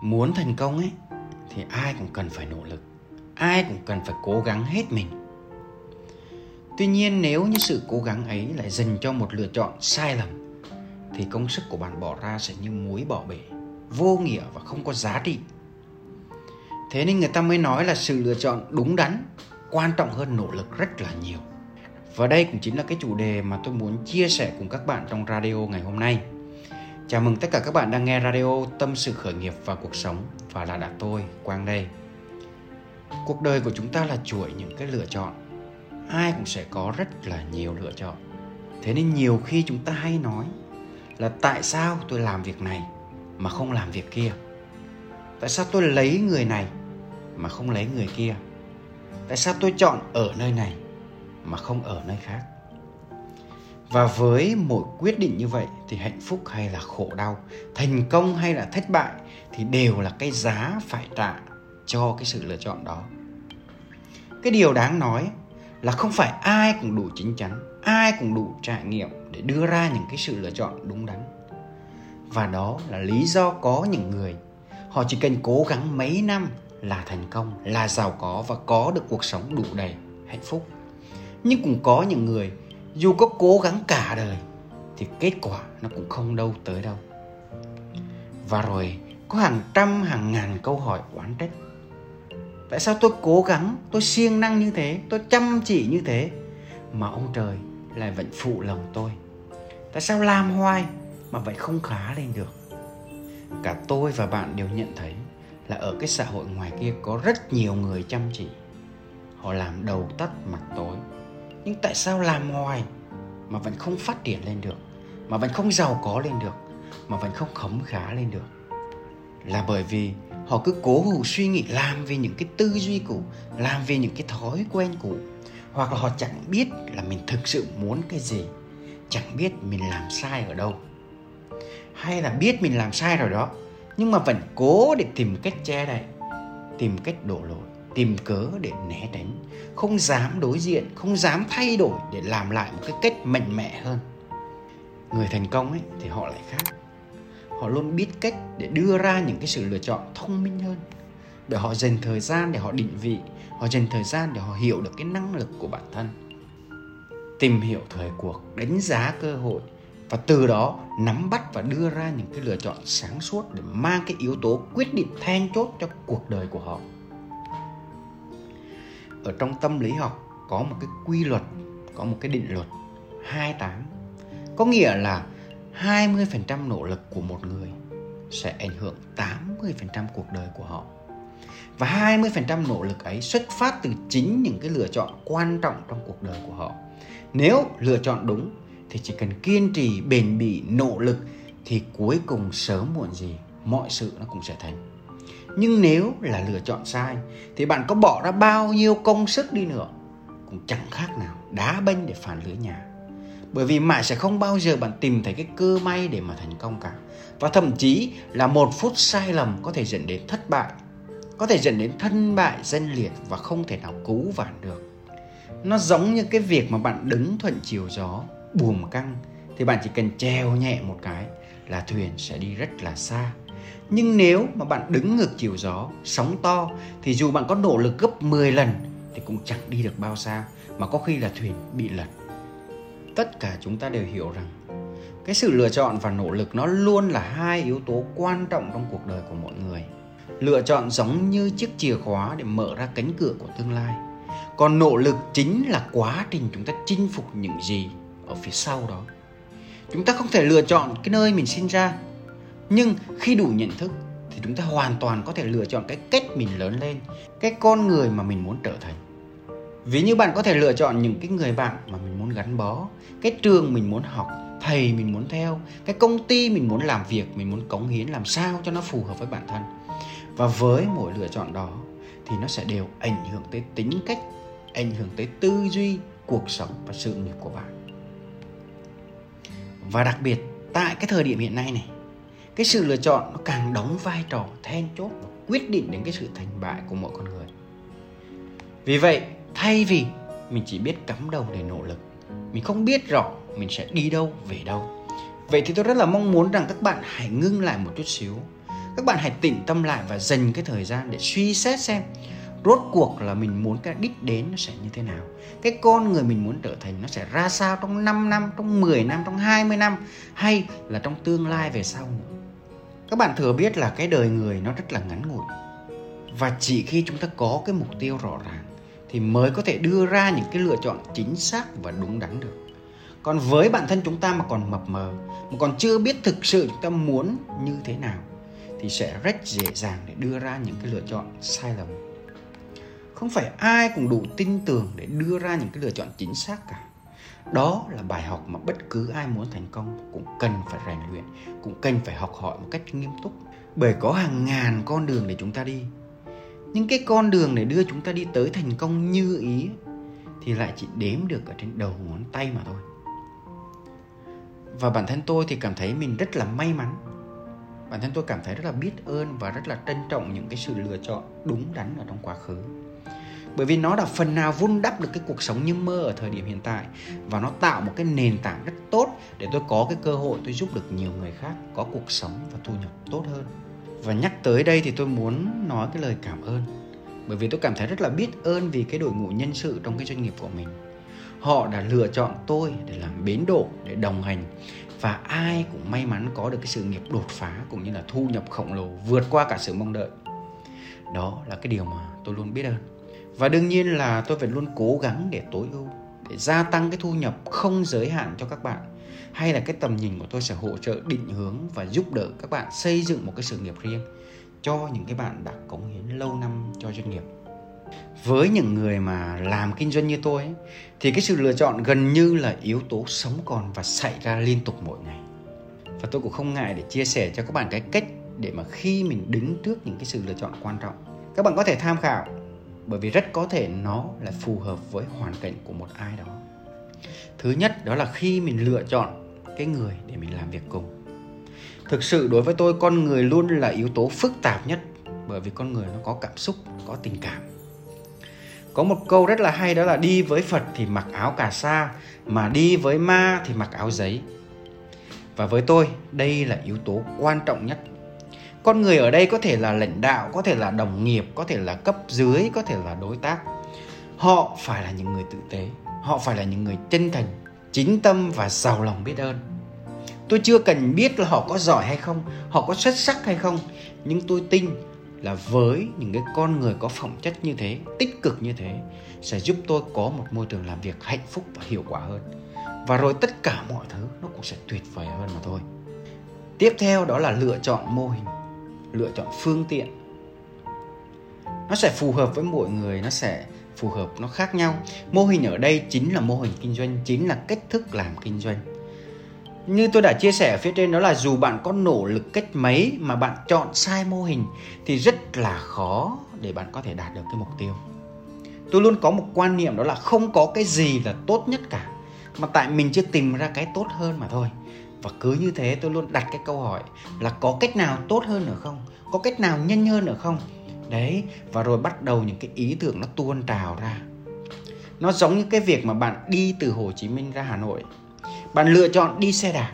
muốn thành công ấy, thì ai cũng cần phải nỗ lực, ai cũng cần phải cố gắng hết mình. Tuy nhiên, nếu như sự cố gắng ấy lại dành cho một lựa chọn sai lầm, thì công sức của bạn bỏ ra sẽ như muối bỏ bể, vô nghĩa và không có giá trị. Thế nên người ta mới nói là sự lựa chọn đúng đắn, quan trọng hơn nỗ lực rất là nhiều. Và đây cũng chính là cái chủ đề mà tôi muốn chia sẻ cùng các bạn trong radio ngày hôm nay chào mừng tất cả các bạn đang nghe radio tâm sự khởi nghiệp và cuộc sống. Và là đã tôi, quang đây. Cuộc đời của chúng ta là chuỗi những cái lựa chọn. Ai cũng sẽ có rất là nhiều lựa chọn. Thế nên nhiều khi chúng ta hay nói là tại sao tôi làm việc này mà không làm việc kia? Tại sao tôi lấy người này mà không lấy người kia? Tại sao tôi chọn ở nơi này mà không ở nơi khác? Và với mỗi quyết định như vậy thì hạnh phúc hay là khổ đau, thành công hay là thất bại thì đều là cái giá phải trả cho cái sự lựa chọn đó. Cái điều đáng nói là không phải ai cũng đủ chính chắn, ai cũng đủ trải nghiệm để đưa ra những cái sự lựa chọn đúng đắn. Và đó là lý do có những người, họ chỉ cần cố gắng mấy năm là thành công, là giàu có và có được cuộc sống đủ đầy hạnh phúc. Nhưng cũng có những người dù có cố gắng cả đời, thì kết quả nó cũng không đâu tới đâu. Và rồi, có hàng trăm, hàng ngàn câu hỏi oán trách. Tại sao tôi cố gắng, tôi siêng năng như thế, tôi chăm chỉ như thế, mà ông trời lại vẫn phụ lòng tôi? Tại sao làm hoài mà vậy không khá lên được? Cả tôi và bạn đều nhận thấy là ở cái xã hội ngoài kia có rất nhiều người chăm chỉ. Họ làm đầu tắt mặt tối nhưng tại sao làm hoài mà vẫn không phát triển lên được, mà vẫn không giàu có lên được, mà vẫn không khấm khá lên được? Là bởi vì họ cứ cố hữu suy nghĩ, làm về những cái tư duy cũ, làm về những cái thói quen cũ. Hoặc là họ chẳng biết là mình thực sự muốn cái gì, chẳng biết mình làm sai ở đâu. Hay là biết mình làm sai rồi đó, nhưng mà vẫn cố để tìm cách che đậy, tìm cách đổ lỗi tìm cớ để né tránh, không dám đối diện, không dám thay đổi để làm lại một cái cách mạnh mẽ hơn. Người thành công ấy, thì họ lại khác. Họ luôn biết cách để đưa ra những cái sự lựa chọn thông minh hơn, để họ dành thời gian để họ định vị, họ dành thời gian để họ hiểu được cái năng lực của bản thân. Tìm hiểu thời cuộc, đánh giá cơ hội và từ đó nắm bắt và đưa ra những cái lựa chọn sáng suốt để mang cái yếu tố quyết định then chốt cho cuộc đời của họ ở trong tâm lý học có một cái quy luật, có một cái định luật 28 có nghĩa là 20% nỗ lực của một người sẽ ảnh hưởng 80% cuộc đời của họ. Và 20% nỗ lực ấy xuất phát từ chính những cái lựa chọn quan trọng trong cuộc đời của họ. Nếu lựa chọn đúng thì chỉ cần kiên trì, bền bỉ, nỗ lực thì cuối cùng sớm muộn gì mọi sự nó cũng sẽ thành nhưng nếu là lựa chọn sai, thì bạn có bỏ ra bao nhiêu công sức đi nữa cũng chẳng khác nào đá bênh để phản lưới nhà. Bởi vì mãi sẽ không bao giờ bạn tìm thấy cái cơ may để mà thành công cả. Và thậm chí là một phút sai lầm có thể dẫn đến thất bại, có thể dẫn đến thân bại, danh liệt và không thể nào cứu vãn được. Nó giống như cái việc mà bạn đứng thuận chiều gió, buồm căng, thì bạn chỉ cần treo nhẹ một cái là thuyền sẽ đi rất là xa nhưng nếu mà bạn đứng ngược chiều gió, sóng to, thì dù bạn có nỗ lực gấp 10 lần thì cũng chẳng đi được bao xa, mà có khi là thuyền bị lật. Tất cả chúng ta đều hiểu rằng, cái sự lựa chọn và nỗ lực nó luôn là hai yếu tố quan trọng trong cuộc đời của mọi người. Lựa chọn giống như chiếc chìa khóa để mở ra cánh cửa của tương lai. Còn nỗ lực chính là quá trình chúng ta chinh phục những gì ở phía sau đó. Chúng ta không thể lựa chọn cái nơi mình sinh ra nhưng khi đủ nhận thức thì chúng ta hoàn toàn có thể lựa chọn cái cách mình lớn lên, cái con người mà mình muốn trở thành. Ví như bạn có thể lựa chọn những cái người bạn mà mình muốn gắn bó, cái trường mình muốn học, thầy mình muốn theo, cái công ty mình muốn làm việc, mình muốn cống hiến làm sao cho nó phù hợp với bản thân. Và với mỗi lựa chọn đó thì nó sẽ đều ảnh hưởng tới tính cách, ảnh hưởng tới tư duy, cuộc sống và sự nghiệp của bạn. Và đặc biệt, tại cái thời điểm hiện nay này cái sự lựa chọn nó càng đóng vai trò then chốt và quyết định đến cái sự thành bại của mỗi con người. Vì vậy, thay vì mình chỉ biết cắm đầu để nỗ lực, mình không biết rõ mình sẽ đi đâu, về đâu. Vậy thì tôi rất là mong muốn rằng các bạn hãy ngưng lại một chút xíu. Các bạn hãy tĩnh tâm lại và dành cái thời gian để suy xét xem rốt cuộc là mình muốn cái đích đến nó sẽ như thế nào. Cái con người mình muốn trở thành nó sẽ ra sao trong 5 năm, trong 10 năm, trong 20 năm, hay là trong tương lai về sau nữa các bạn thừa biết là cái đời người nó rất là ngắn ngủi. Và chỉ khi chúng ta có cái mục tiêu rõ ràng thì mới có thể đưa ra những cái lựa chọn chính xác và đúng đắn được. Còn với bản thân chúng ta mà còn mập mờ, mà còn chưa biết thực sự chúng ta muốn như thế nào, thì sẽ rất dễ dàng để đưa ra những cái lựa chọn sai lầm. Không phải ai cũng đủ tin tưởng để đưa ra những cái lựa chọn chính xác cả đó là bài học mà bất cứ ai muốn thành công cũng cần phải rèn luyện, cũng cần phải học hỏi một cách nghiêm túc. Bởi có hàng ngàn con đường để chúng ta đi. Nhưng cái con đường để đưa chúng ta đi tới thành công như ý thì lại chỉ đếm được ở trên đầu ngón tay mà thôi. Và bản thân tôi thì cảm thấy mình rất là may mắn. Bản thân tôi cảm thấy rất là biết ơn và rất là trân trọng những cái sự lựa chọn đúng đắn ở trong quá khứ bởi vì nó đã phần nào vun đắp được cái cuộc sống như mơ ở thời điểm hiện tại. Và nó tạo một cái nền tảng rất tốt để tôi có cái cơ hội tôi giúp được nhiều người khác có cuộc sống và thu nhập tốt hơn. Và nhắc tới đây thì tôi muốn nói cái lời cảm ơn. Bởi vì tôi cảm thấy rất là biết ơn vì cái đội ngũ nhân sự trong cái doanh nghiệp của mình. Họ đã lựa chọn tôi để làm bến đỗ, để đồng hành. Và ai cũng may mắn có được cái sự nghiệp đột phá cũng như là thu nhập khổng lồ vượt qua cả sự mong đợi. Đó là cái điều mà tôi luôn biết ơn và đương nhiên là tôi phải luôn cố gắng để tối ưu để gia tăng cái thu nhập không giới hạn cho các bạn. Hay là cái tầm nhìn của tôi sẽ hỗ trợ định hướng và giúp đỡ các bạn xây dựng một cái sự nghiệp riêng cho những cái bạn đã cống hiến lâu năm cho doanh nghiệp. Với những người mà làm kinh doanh như tôi ấy, thì cái sự lựa chọn gần như là yếu tố sống còn và xảy ra liên tục mỗi ngày. Và tôi cũng không ngại để chia sẻ cho các bạn cái cách để mà khi mình đứng trước những cái sự lựa chọn quan trọng các bạn có thể tham khảo bởi vì rất có thể nó là phù hợp với hoàn cảnh của một ai đó. Thứ nhất, đó là khi mình lựa chọn cái người để mình làm việc cùng. Thực sự đối với tôi, con người luôn là yếu tố phức tạp nhất bởi vì con người nó có cảm xúc, có tình cảm. Có một câu rất là hay đó là đi với phật thì mặc áo cà sa, mà đi với ma thì mặc áo giấy. Và với tôi, đây là yếu tố quan trọng nhất con người ở đây có thể là lãnh đạo, có thể là đồng nghiệp, có thể là cấp dưới, có thể là đối tác. Họ phải là những người tử tế. Họ phải là những người chân thành, chính tâm và giàu lòng biết ơn. Tôi chưa cần biết là họ có giỏi hay không, họ có xuất sắc hay không, nhưng tôi tin là với những cái con người có phẩm chất như thế, tích cực như thế, sẽ giúp tôi có một môi trường làm việc hạnh phúc và hiệu quả hơn. Và rồi tất cả mọi thứ nó cũng sẽ tuyệt vời hơn mà thôi. Tiếp theo đó là lựa chọn mô hình lựa chọn phương tiện. Nó sẽ phù hợp với mỗi người, nó sẽ phù hợp nó khác nhau. Mô hình ở đây chính là mô hình kinh doanh, chính là cách thức làm kinh doanh. Như tôi đã chia sẻ ở phía trên, đó là dù bạn có nỗ lực cách mấy mà bạn chọn sai mô hình thì rất là khó để bạn có thể đạt được cái mục tiêu. Tôi luôn có một quan niệm đó là không có cái gì là tốt nhất cả, mà tại mình chưa tìm ra cái tốt hơn mà thôi và cứ như thế tôi luôn đặt cái câu hỏi là có cách nào tốt hơn nữa không? Có cách nào nhanh hơn nữa không? Đấy, và rồi bắt đầu những cái ý tưởng nó tuôn trào ra. Nó giống như cái việc mà bạn đi từ Hồ Chí Minh ra Hà Nội. Bạn lựa chọn đi xe đạp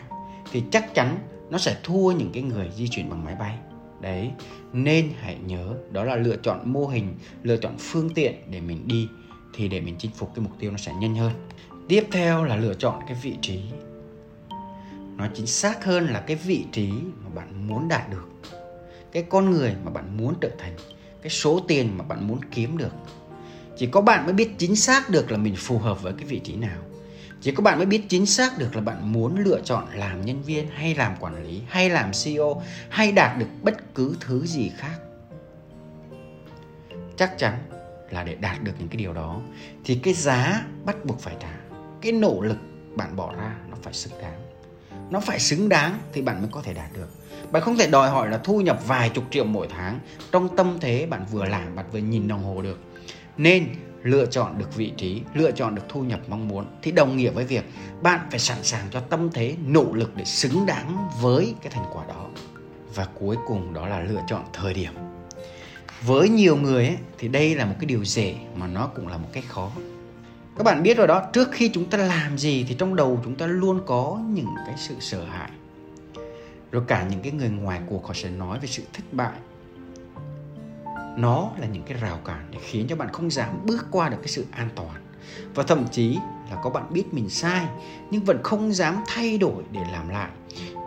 thì chắc chắn nó sẽ thua những cái người di chuyển bằng máy bay. Đấy, nên hãy nhớ đó là lựa chọn mô hình, lựa chọn phương tiện để mình đi thì để mình chinh phục cái mục tiêu nó sẽ nhanh hơn. Tiếp theo là lựa chọn cái vị trí nó chính xác hơn là cái vị trí mà bạn muốn đạt được, cái con người mà bạn muốn trở thành, cái số tiền mà bạn muốn kiếm được. Chỉ có bạn mới biết chính xác được là mình phù hợp với cái vị trí nào. Chỉ có bạn mới biết chính xác được là bạn muốn lựa chọn làm nhân viên hay làm quản lý hay làm ceo hay đạt được bất cứ thứ gì khác. Chắc chắn là để đạt được những cái điều đó thì cái giá bắt buộc phải trả, cái nỗ lực bạn bỏ ra nó phải xứng đáng nó phải xứng đáng thì bạn mới có thể đạt được. Bạn không thể đòi hỏi là thu nhập vài chục triệu mỗi tháng. Trong tâm thế bạn vừa làm bạn vừa nhìn đồng hồ được. Nên lựa chọn được vị trí lựa chọn được thu nhập mong muốn thì đồng nghĩa với việc bạn phải sẵn sàng cho tâm thế nỗ lực để xứng đáng với cái thành quả đó. Và cuối cùng đó là lựa chọn thời điểm. Với nhiều người ấy, thì đây là một cái điều dễ mà nó cũng là một cái khó các bạn biết rồi đó, trước khi chúng ta làm gì thì trong đầu chúng ta luôn có những cái sự sợ hãi. Rồi cả những cái người ngoài cuộc họ sẽ nói về sự thất bại. Nó là những cái rào cản để khiến cho bạn không dám bước qua được cái sự an toàn. Và thậm chí là có bạn biết mình sai, nhưng vẫn không dám thay đổi để làm lại.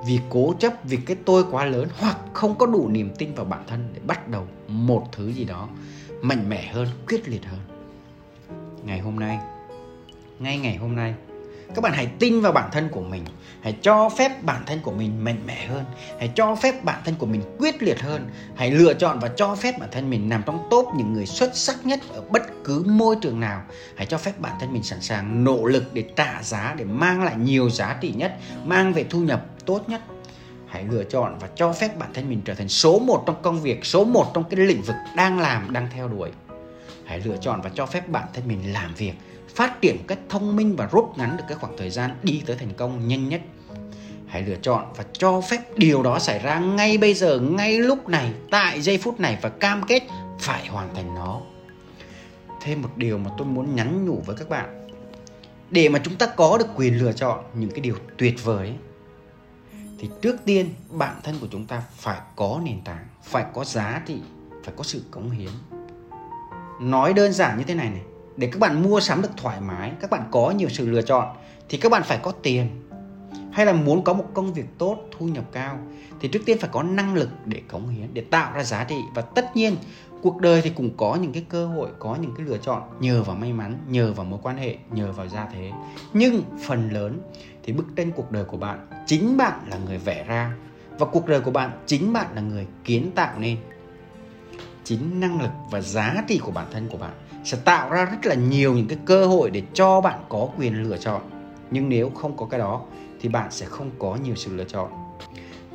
Vì cố chấp, vì cái tôi quá lớn, hoặc không có đủ niềm tin vào bản thân để bắt đầu một thứ gì đó mạnh mẽ hơn, quyết liệt hơn. Ngày hôm nay ngay ngày hôm nay. Các bạn hãy tin vào bản thân của mình, hãy cho phép bản thân của mình mạnh mẽ hơn, hãy cho phép bản thân của mình quyết liệt hơn, hãy lựa chọn và cho phép bản thân mình nằm trong top những người xuất sắc nhất ở bất cứ môi trường nào. Hãy cho phép bản thân mình sẵn sàng nỗ lực để trả giá, để mang lại nhiều giá trị nhất, mang về thu nhập tốt nhất. Hãy lựa chọn và cho phép bản thân mình trở thành số một trong công việc, số một trong cái lĩnh vực đang làm, đang theo đuổi. Hãy lựa chọn và cho phép bản thân mình làm việc phát triển cách thông minh và rút ngắn được cái khoảng thời gian đi tới thành công nhanh nhất. Hãy lựa chọn và cho phép điều đó xảy ra ngay bây giờ, ngay lúc này, tại giây phút này và cam kết phải hoàn thành nó. Thêm một điều mà tôi muốn nhắn nhủ với các bạn. Để mà chúng ta có được quyền lựa chọn những cái điều tuyệt vời thì trước tiên bản thân của chúng ta phải có nền tảng, phải có giá trị, phải có sự cống hiến. Nói đơn giản như thế này này để các bạn mua sắm được thoải mái, các bạn có nhiều sự lựa chọn, thì các bạn phải có tiền. Hay là muốn có một công việc tốt, thu nhập cao, thì trước tiên phải có năng lực để cống hiến, để tạo ra giá trị. Và tất nhiên, cuộc đời thì cũng có những cái cơ hội, có những cái lựa chọn, nhờ vào may mắn, nhờ vào mối quan hệ, nhờ vào gia thế. Nhưng phần lớn thì bức tranh cuộc đời của bạn chính bạn là người vẽ ra, và cuộc đời của bạn chính bạn là người kiến tạo nên chính năng lực và giá trị của bản thân của bạn sẽ tạo ra rất là nhiều những cái cơ hội để cho bạn có quyền lựa chọn. Nhưng nếu không có cái đó, thì bạn sẽ không có nhiều sự lựa chọn.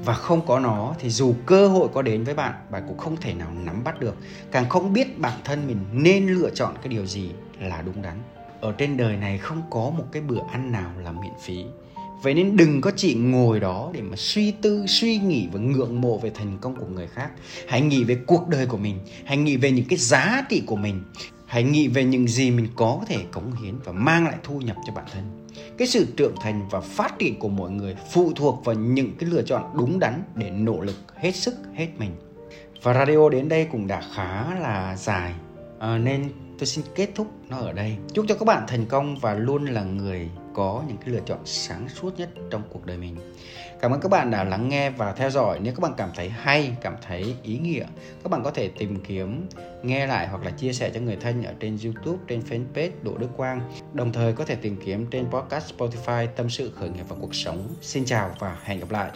Và không có nó, thì dù cơ hội có đến với bạn bạn cũng không thể nào nắm bắt được. Càng không biết bản thân mình nên lựa chọn cái điều gì là đúng đắn. Ở trên đời này không có một cái bữa ăn nào là miễn phí. Vậy nên đừng có chỉ ngồi đó để mà suy tư, suy nghĩ và ngưỡng mộ về thành công của người khác. Hãy nghĩ về cuộc đời của mình, hãy nghĩ về những cái giá trị của mình hãy nghĩ về những gì mình có thể cống hiến và mang lại thu nhập cho bản thân. Cái sự trưởng thành và phát triển của mọi người phụ thuộc vào những cái lựa chọn đúng đắn để nỗ lực hết sức hết mình. Và radio đến đây cũng đã khá là dài. À, nên tôi xin kết thúc nó ở đây. Chúc cho các bạn thành công và luôn là người có những cái lựa chọn sáng suốt nhất trong cuộc đời mình. Cảm ơn các bạn đã lắng nghe và theo dõi. Nếu các bạn cảm thấy hay, cảm thấy ý nghĩa, các bạn có thể tìm kiếm, nghe lại hoặc là chia sẻ cho người thân ở trên youtube, trên fanpage đỗ đức quang. Đồng thời có thể tìm kiếm trên podcast spotify tâm sự, khởi nghiệp và cuộc sống. Xin chào và hẹn gặp lại.